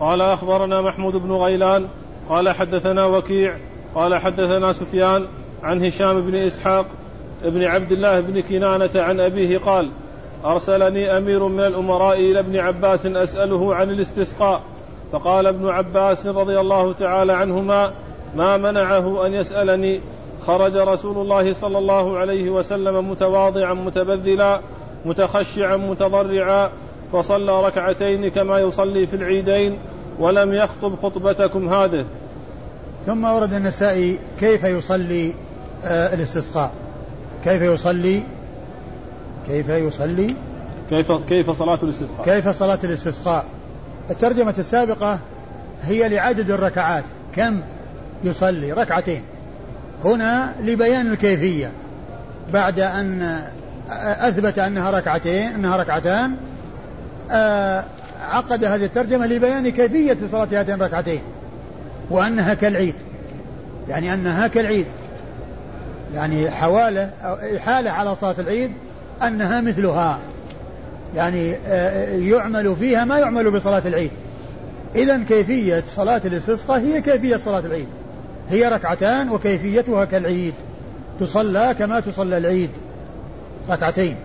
قال أخبرنا محمود بن غيلان قال حدثنا وكيع قال حدثنا سفيان عن هشام بن إسحاق بن عبد الله بن كنانة عن أبيه قال أرسلني أمير من الأمراء إلى ابن عباس أسأله عن الاستسقاء. فقال ابن عباس رضي الله تعالى عنهما ما منعه أن يسألني؟ خرج رسول الله صلى الله عليه وسلم متواضعا متبذلا متخشعا متضرعا فصلى ركعتين كما يصلي في العيدين ولم يخطب خطبتكم هذه. ثم ورد النسائي كيف يصلي آه الاستسقاء. كيف يصلي؟ كيف يصلي؟ كيف كيف صلاة الاستسقاء؟ كيف صلاة الاستسقاء؟ الترجمة السابقة هي لعدد الركعات. كم يصلي؟ ركعتين. هنا لبيان الكيفية. بعد أن أثبت أنها ركعتين أنها ركعتان آه، عقد هذه الترجمة لبيان كيفية صلاة هاتين الركعتين وأنها كالعيد. يعني أنها كالعيد. يعني حوالة أو إحالة على صلاة العيد أنها مثلها. يعني آه، يعمل فيها ما يعمل بصلاة العيد. إذا كيفية صلاة الاستسقاء هي كيفية صلاة العيد. هي ركعتان وكيفيتها كالعيد. تصلى كما تصلى العيد. ركعتين.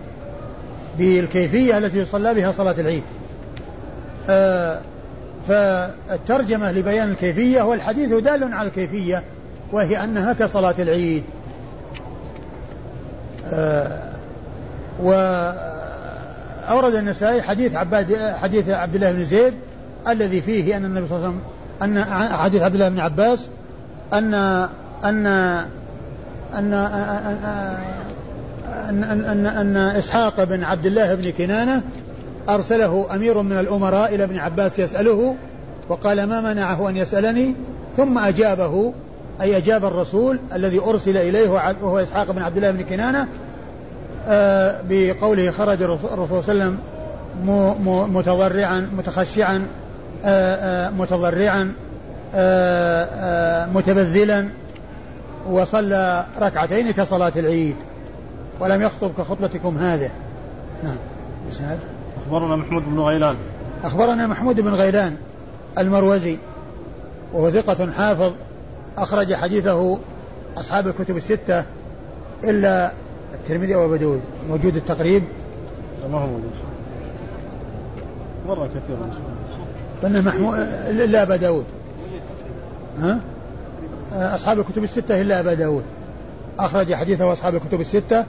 بالكيفية التي يصلى بها صلاة العيد. آه فالترجمة لبيان الكيفية والحديث دال على الكيفية وهي أنها كصلاة العيد. وأورد النسائي حديث عباد حديث عبد الله بن زيد الذي فيه أن النبي صلى الله عليه وسلم أن حديث عبد الله بن عباس أن أن أن أن, أن, أن, أن إسحاق بن عبد الله بن كنانة أرسله أمير من الأمراء إلى ابن عباس يسأله وقال ما منعه أن يسألني؟ ثم أجابه أي أجاب الرسول الذي أرسل إليه وهو إسحاق بن عبد الله بن كنانة آه، بقوله خرج الرسول صلى الله عليه وسلم متضرعا متخشعا آه، آه، متضرعا متبذلا وصلى ركعتين كصلاة العيد ولم يخطب كخطبتكم هذه. نعم. إسناد؟ أخبرنا محمود بن غيلان. أخبرنا محمود بن غيلان المروزي وهو ثقة حافظ أخرج حديثه أصحاب الكتب الستة إلا الترمذي وأبو داود. موجود التقريب؟ ما هو موجود. مرة كثيرة قلنا محمود إلا أبا داود. ها؟ أصحاب الكتب الستة إلا أبا داود. أخرج حديثه أصحاب الكتب الستة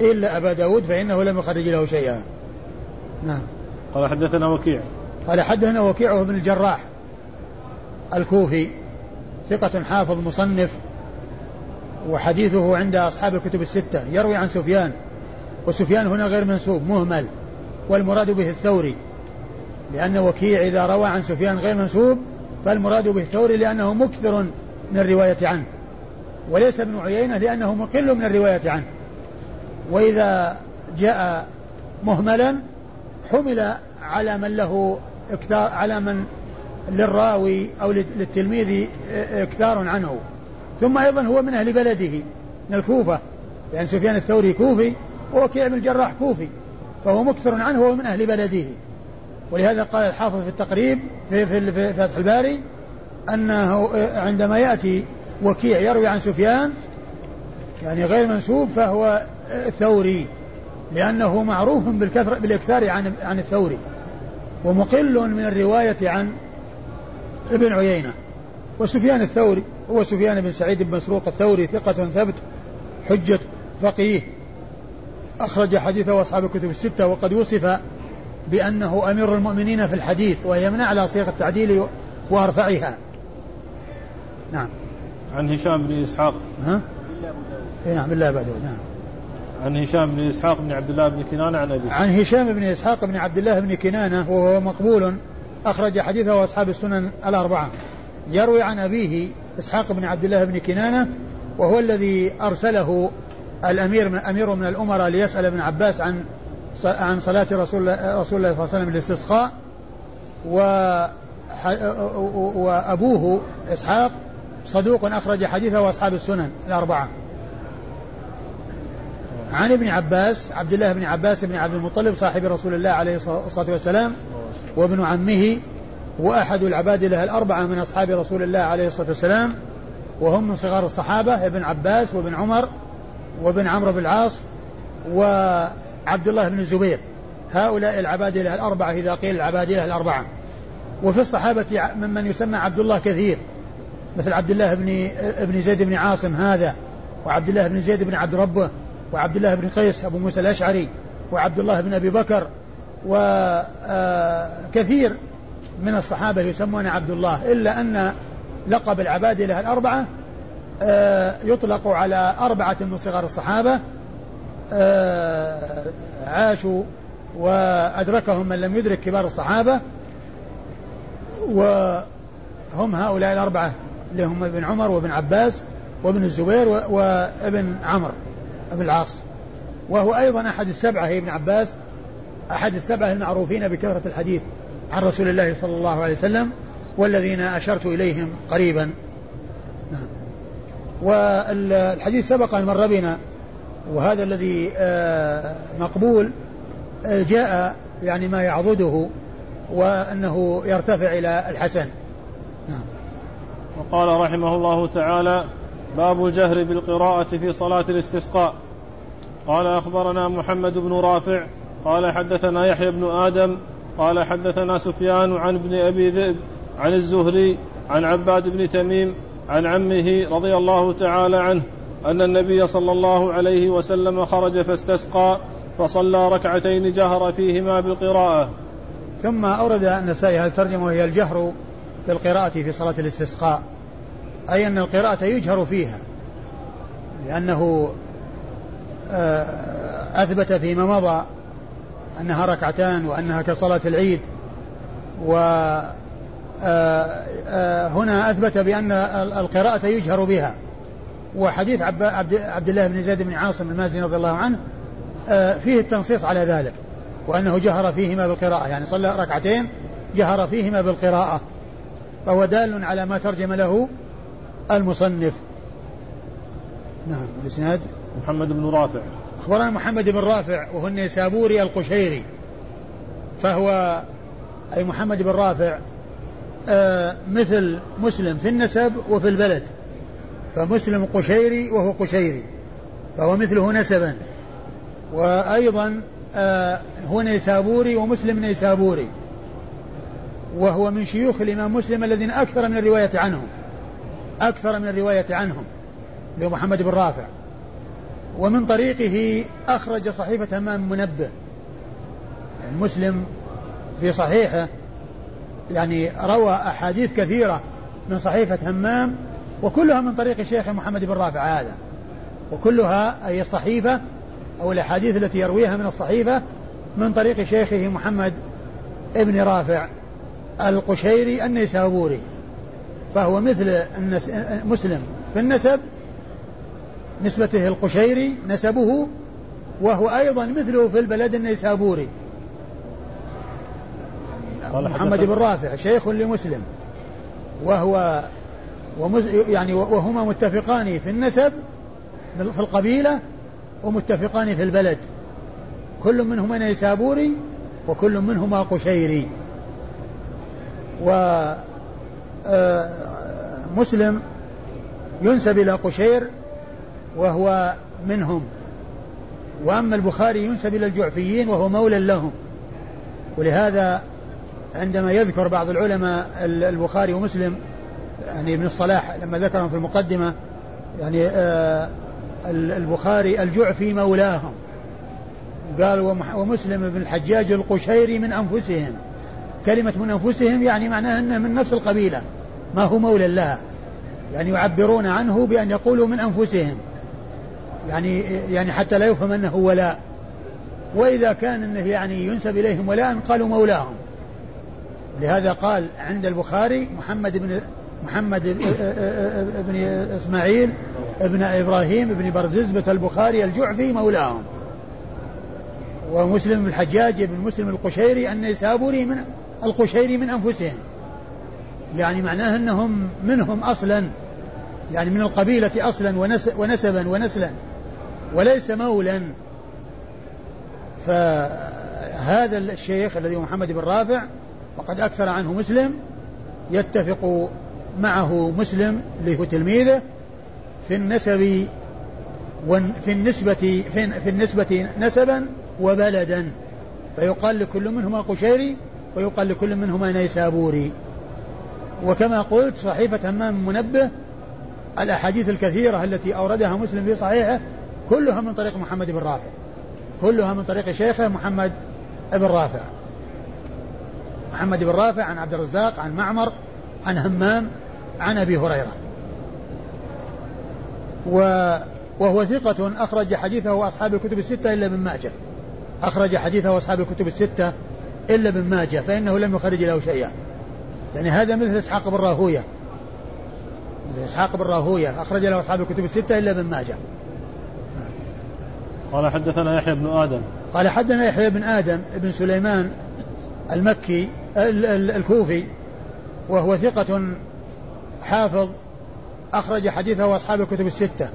إلا أبا داود فإنه لم يخرج له شيئا. نعم. قال حدثنا وكيع. قال حدثنا وكيع بن الجراح الكوفي. ثقة حافظ مصنف وحديثه عند أصحاب الكتب الستة يروي عن سفيان وسفيان هنا غير منسوب مهمل والمراد به الثوري لأن وكيع إذا روى عن سفيان غير منسوب فالمراد به الثوري لأنه مكثر من الرواية عنه وليس ابن عيينة لأنه مقل من الرواية عنه. وإذا جاء مهملا حمل على من له على من للراوي أو للتلميذ إكثار عنه. ثم أيضا هو من أهل بلده من الكوفة لأن سفيان الثوري كوفي ووكيع بن الجراح كوفي فهو مكثر عنه وهو من أهل بلده. ولهذا قال الحافظ في التقريب في, في, في فتح الباري أنه عندما يأتي وكيع يروي عن سفيان يعني غير منسوب فهو ثوري لأنه معروف بالكثرة بالإكثار عن عن الثوري. ومقل من الرواية عن ابن عيينة وسفيان الثوري هو سفيان بن سعيد بن مسروق الثوري ثقة ثبت حجة فقيه. أخرج حديثه أصحاب الكتب الستة وقد وصف بأنه أمير المؤمنين في الحديث ويمنع على صيغ التعديل وأرفعها. نعم. عن هشام بن إسحاق. ها؟ إيه نعم بالله بعده نعم. عن هشام بن إسحاق بن عبد الله بن كنانة عن أبيه. عن هشام بن إسحاق بن عبد الله بن كنانة وهو مقبول أخرج حديثه أصحاب السنن الأربعة. يروي عن أبيه إسحاق بن عبد الله بن كنانة وهو الذي أرسله الأمير من أمير من الأمراء ليسأل ابن عباس عن عن صلاة رسول الله رسول الله صلى الله عليه وسلم الاستسقاء و وأبوه إسحاق صدوق أخرج حديثه وأصحاب السنن الأربعة. عن ابن عباس عبد الله بن عباس بن عبد المطلب صاحب رسول الله عليه الصلاة والسلام وابن عمه وأحد العباد له الأربعة من أصحاب رسول الله عليه الصلاة والسلام وهم من صغار الصحابة ابن عباس وابن عمر وابن عمرو بن العاص وعبد الله بن الزبير. هؤلاء العبادلة الأربعة إذا قيل العبادلة الأربعة. وفي الصحابة ممن يسمى عبد الله كثير مثل عبد الله بن ابن زيد بن عاصم هذا وعبد الله بن زيد بن عبد ربه وعبد الله بن قيس أبو موسى الأشعري وعبد الله بن أبي بكر وكثير من الصحابة يسمون عبد الله إلا أن لقب العبادلة الأربعة آه، يطلق على أربعة من صغار الصحابة آه، عاشوا وأدركهم من لم يدرك كبار الصحابة وهم هؤلاء الأربعة اللي هم ابن عمر وابن عباس وابن الزبير وابن عمرو بن العاص. وهو أيضا أحد السبعة ابن عباس أحد السبعة المعروفين بكثرة الحديث عن رسول الله صلى الله عليه وسلم والذين أشرت إليهم قريبا. نعم. والحديث سبق أن مر بنا وهذا الذي آه، مقبول آه، جاء يعني ما يعضده وأنه يرتفع إلى الحسن. نعم. وقال رحمه الله تعالى باب الجهر بالقراءة في صلاة الاستسقاء. قال أخبرنا محمد بن رافع قال حدثنا يحيى بن آدم قال حدثنا سفيان عن ابن أبي ذئب عن الزهري عن عباد بن تميم عن عمه رضي الله تعالى عنه أن النبي صلى الله عليه وسلم خرج فاستسقى فصلى ركعتين جهر فيهما بالقراءة. ثم أورد النسائي هذه الترجمة وهي الجهر بالقراءة في صلاة الاستسقاء؟ أي أن القراءة يجهر فيها لأنه آه، أثبت فيما مضى أنها ركعتان وأنها كصلاة العيد. و آه، آه، هنا أثبت بأن القراءة يجهر بها. وحديث عبد الله بن زيد بن عاصم المازني رضي الله عنه فيه التنصيص على ذلك وأنه جهر فيهما بالقراءة. يعني صلى ركعتين جهر فيهما بالقراءة. فهو دال على ما ترجم له المصنف. نعم الإسناد محمد بن رافع. أخبرنا محمد بن رافع وهو النيسابوري القشيري. فهو أي محمد بن رافع آه مثل مسلم في النسب وفي البلد. فمسلم قشيري وهو قشيري. فهو مثله نسبا. وأيضا آه هو نيسابوري ومسلم نيسابوري. وهو من شيوخ الإمام مسلم الذين أكثر من الرواية عنهم. أكثر من الرواية عنهم اللي هو محمد بن رافع. ومن طريقه أخرج صحيفة همام منبه. يعني مسلم في صحيحه يعني روى أحاديث كثيرة من صحيفة همام وكلها من طريق الشيخ محمد بن رافع هذا. وكلها أي الصحيفة أو الأحاديث التي يرويها من الصحيفة من طريق شيخه محمد ابن رافع القشيري النيسابوري. فهو مثل مسلم في النسب نسبته القشيري نسبه وهو أيضا مثله في البلد النيسابوري. محمد بن رافع شيخ لمسلم. وهو ومز يعني وهما متفقان في النسب في القبيلة ومتفقان في البلد. كل منهما نيسابوري وكل منهما قشيري. ومسلم آه، ينسب إلى قشير وهو منهم. وأما البخاري ينسب إلى الجعفيين وهو مولى لهم. ولهذا عندما يذكر بعض العلماء البخاري ومسلم يعني ابن الصلاح لما ذكرهم في المقدمة يعني آه البخاري الجعفي مولاهم. قال ومسلم بن الحجاج القشيري من أنفسهم. كلمة من أنفسهم يعني معناها أنه من نفس القبيلة ما هو مولى لها. يعني يعبرون عنه بأن يقولوا من أنفسهم. يعني يعني حتى لا يفهم أنه ولاء. وإذا كان أنه يعني ينسب إليهم ولاء قالوا مولاهم. لهذا قال عند البخاري محمد بن محمد بن إسماعيل ابن إبراهيم بن بردزبة البخاري الجعفي مولاهم. ومسلم بن الحجاج بن مسلم القشيري النيسابوري من القشيري من أنفسهم. يعني معناه أنهم منهم أصلا. يعني من القبيلة أصلا ونسبا ونسلا. وليس مولا. فهذا الشيخ الذي هو محمد بن رافع وقد أكثر عنه مسلم يتفق معه مسلم اللي هو تلميذه في النسب في النسبة في النسبة نسبا وبلدا. فيقال لكل منهما قشيري ويقال لكل منهما نيسابوري. وكما قلت صحيفة همام منبه الأحاديث الكثيرة التي أوردها مسلم في صحيحه كلها من طريق محمد بن رافع. كلها من طريق شيخه محمد بن رافع. محمد بن رافع عن عبد الرزاق عن معمر عن همام عن أبي هريرة. و وهو ثقة أخرج حديثه أصحاب الكتب الستة إلا ابن ماجه. أخرج حديثه أصحاب الكتب الستة إلا ابن ماجه فإنه لم يخرج له شيئا. يعني هذا مثل إسحاق بن راهوية. إسحاق بن راهوية أخرج له أصحاب الكتب الستة إلا ابن ماجه. قال حدثنا يحيى بن آدم. قال حدثنا يحيى بن آدم بن سليمان المكي الكوفي وهو ثقة حافظ أخرج حديثه أصحاب الكتب الستة.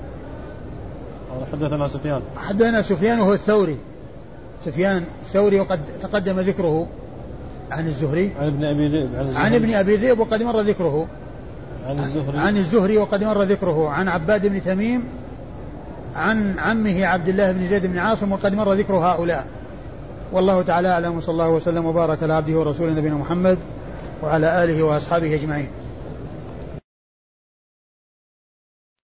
قال حدثنا سفيان. حدثنا سفيان وهو الثوري. سفيان الثوري وقد تقدم ذكره عن الزهري. عن ابن أبي ذئب عن, عن ابن أبي ذئب وقد مر ذكره. عن الزهري. عن الزهري وقد مر ذكره. عن عباد بن تميم عن عمه عبد الله بن زيد بن عاصم وقد مر ذكر هؤلاء. والله تعالى أعلم وصلى الله وسلم وبارك على عبده ورسوله نبينا محمد وعلى آله وأصحابه أجمعين.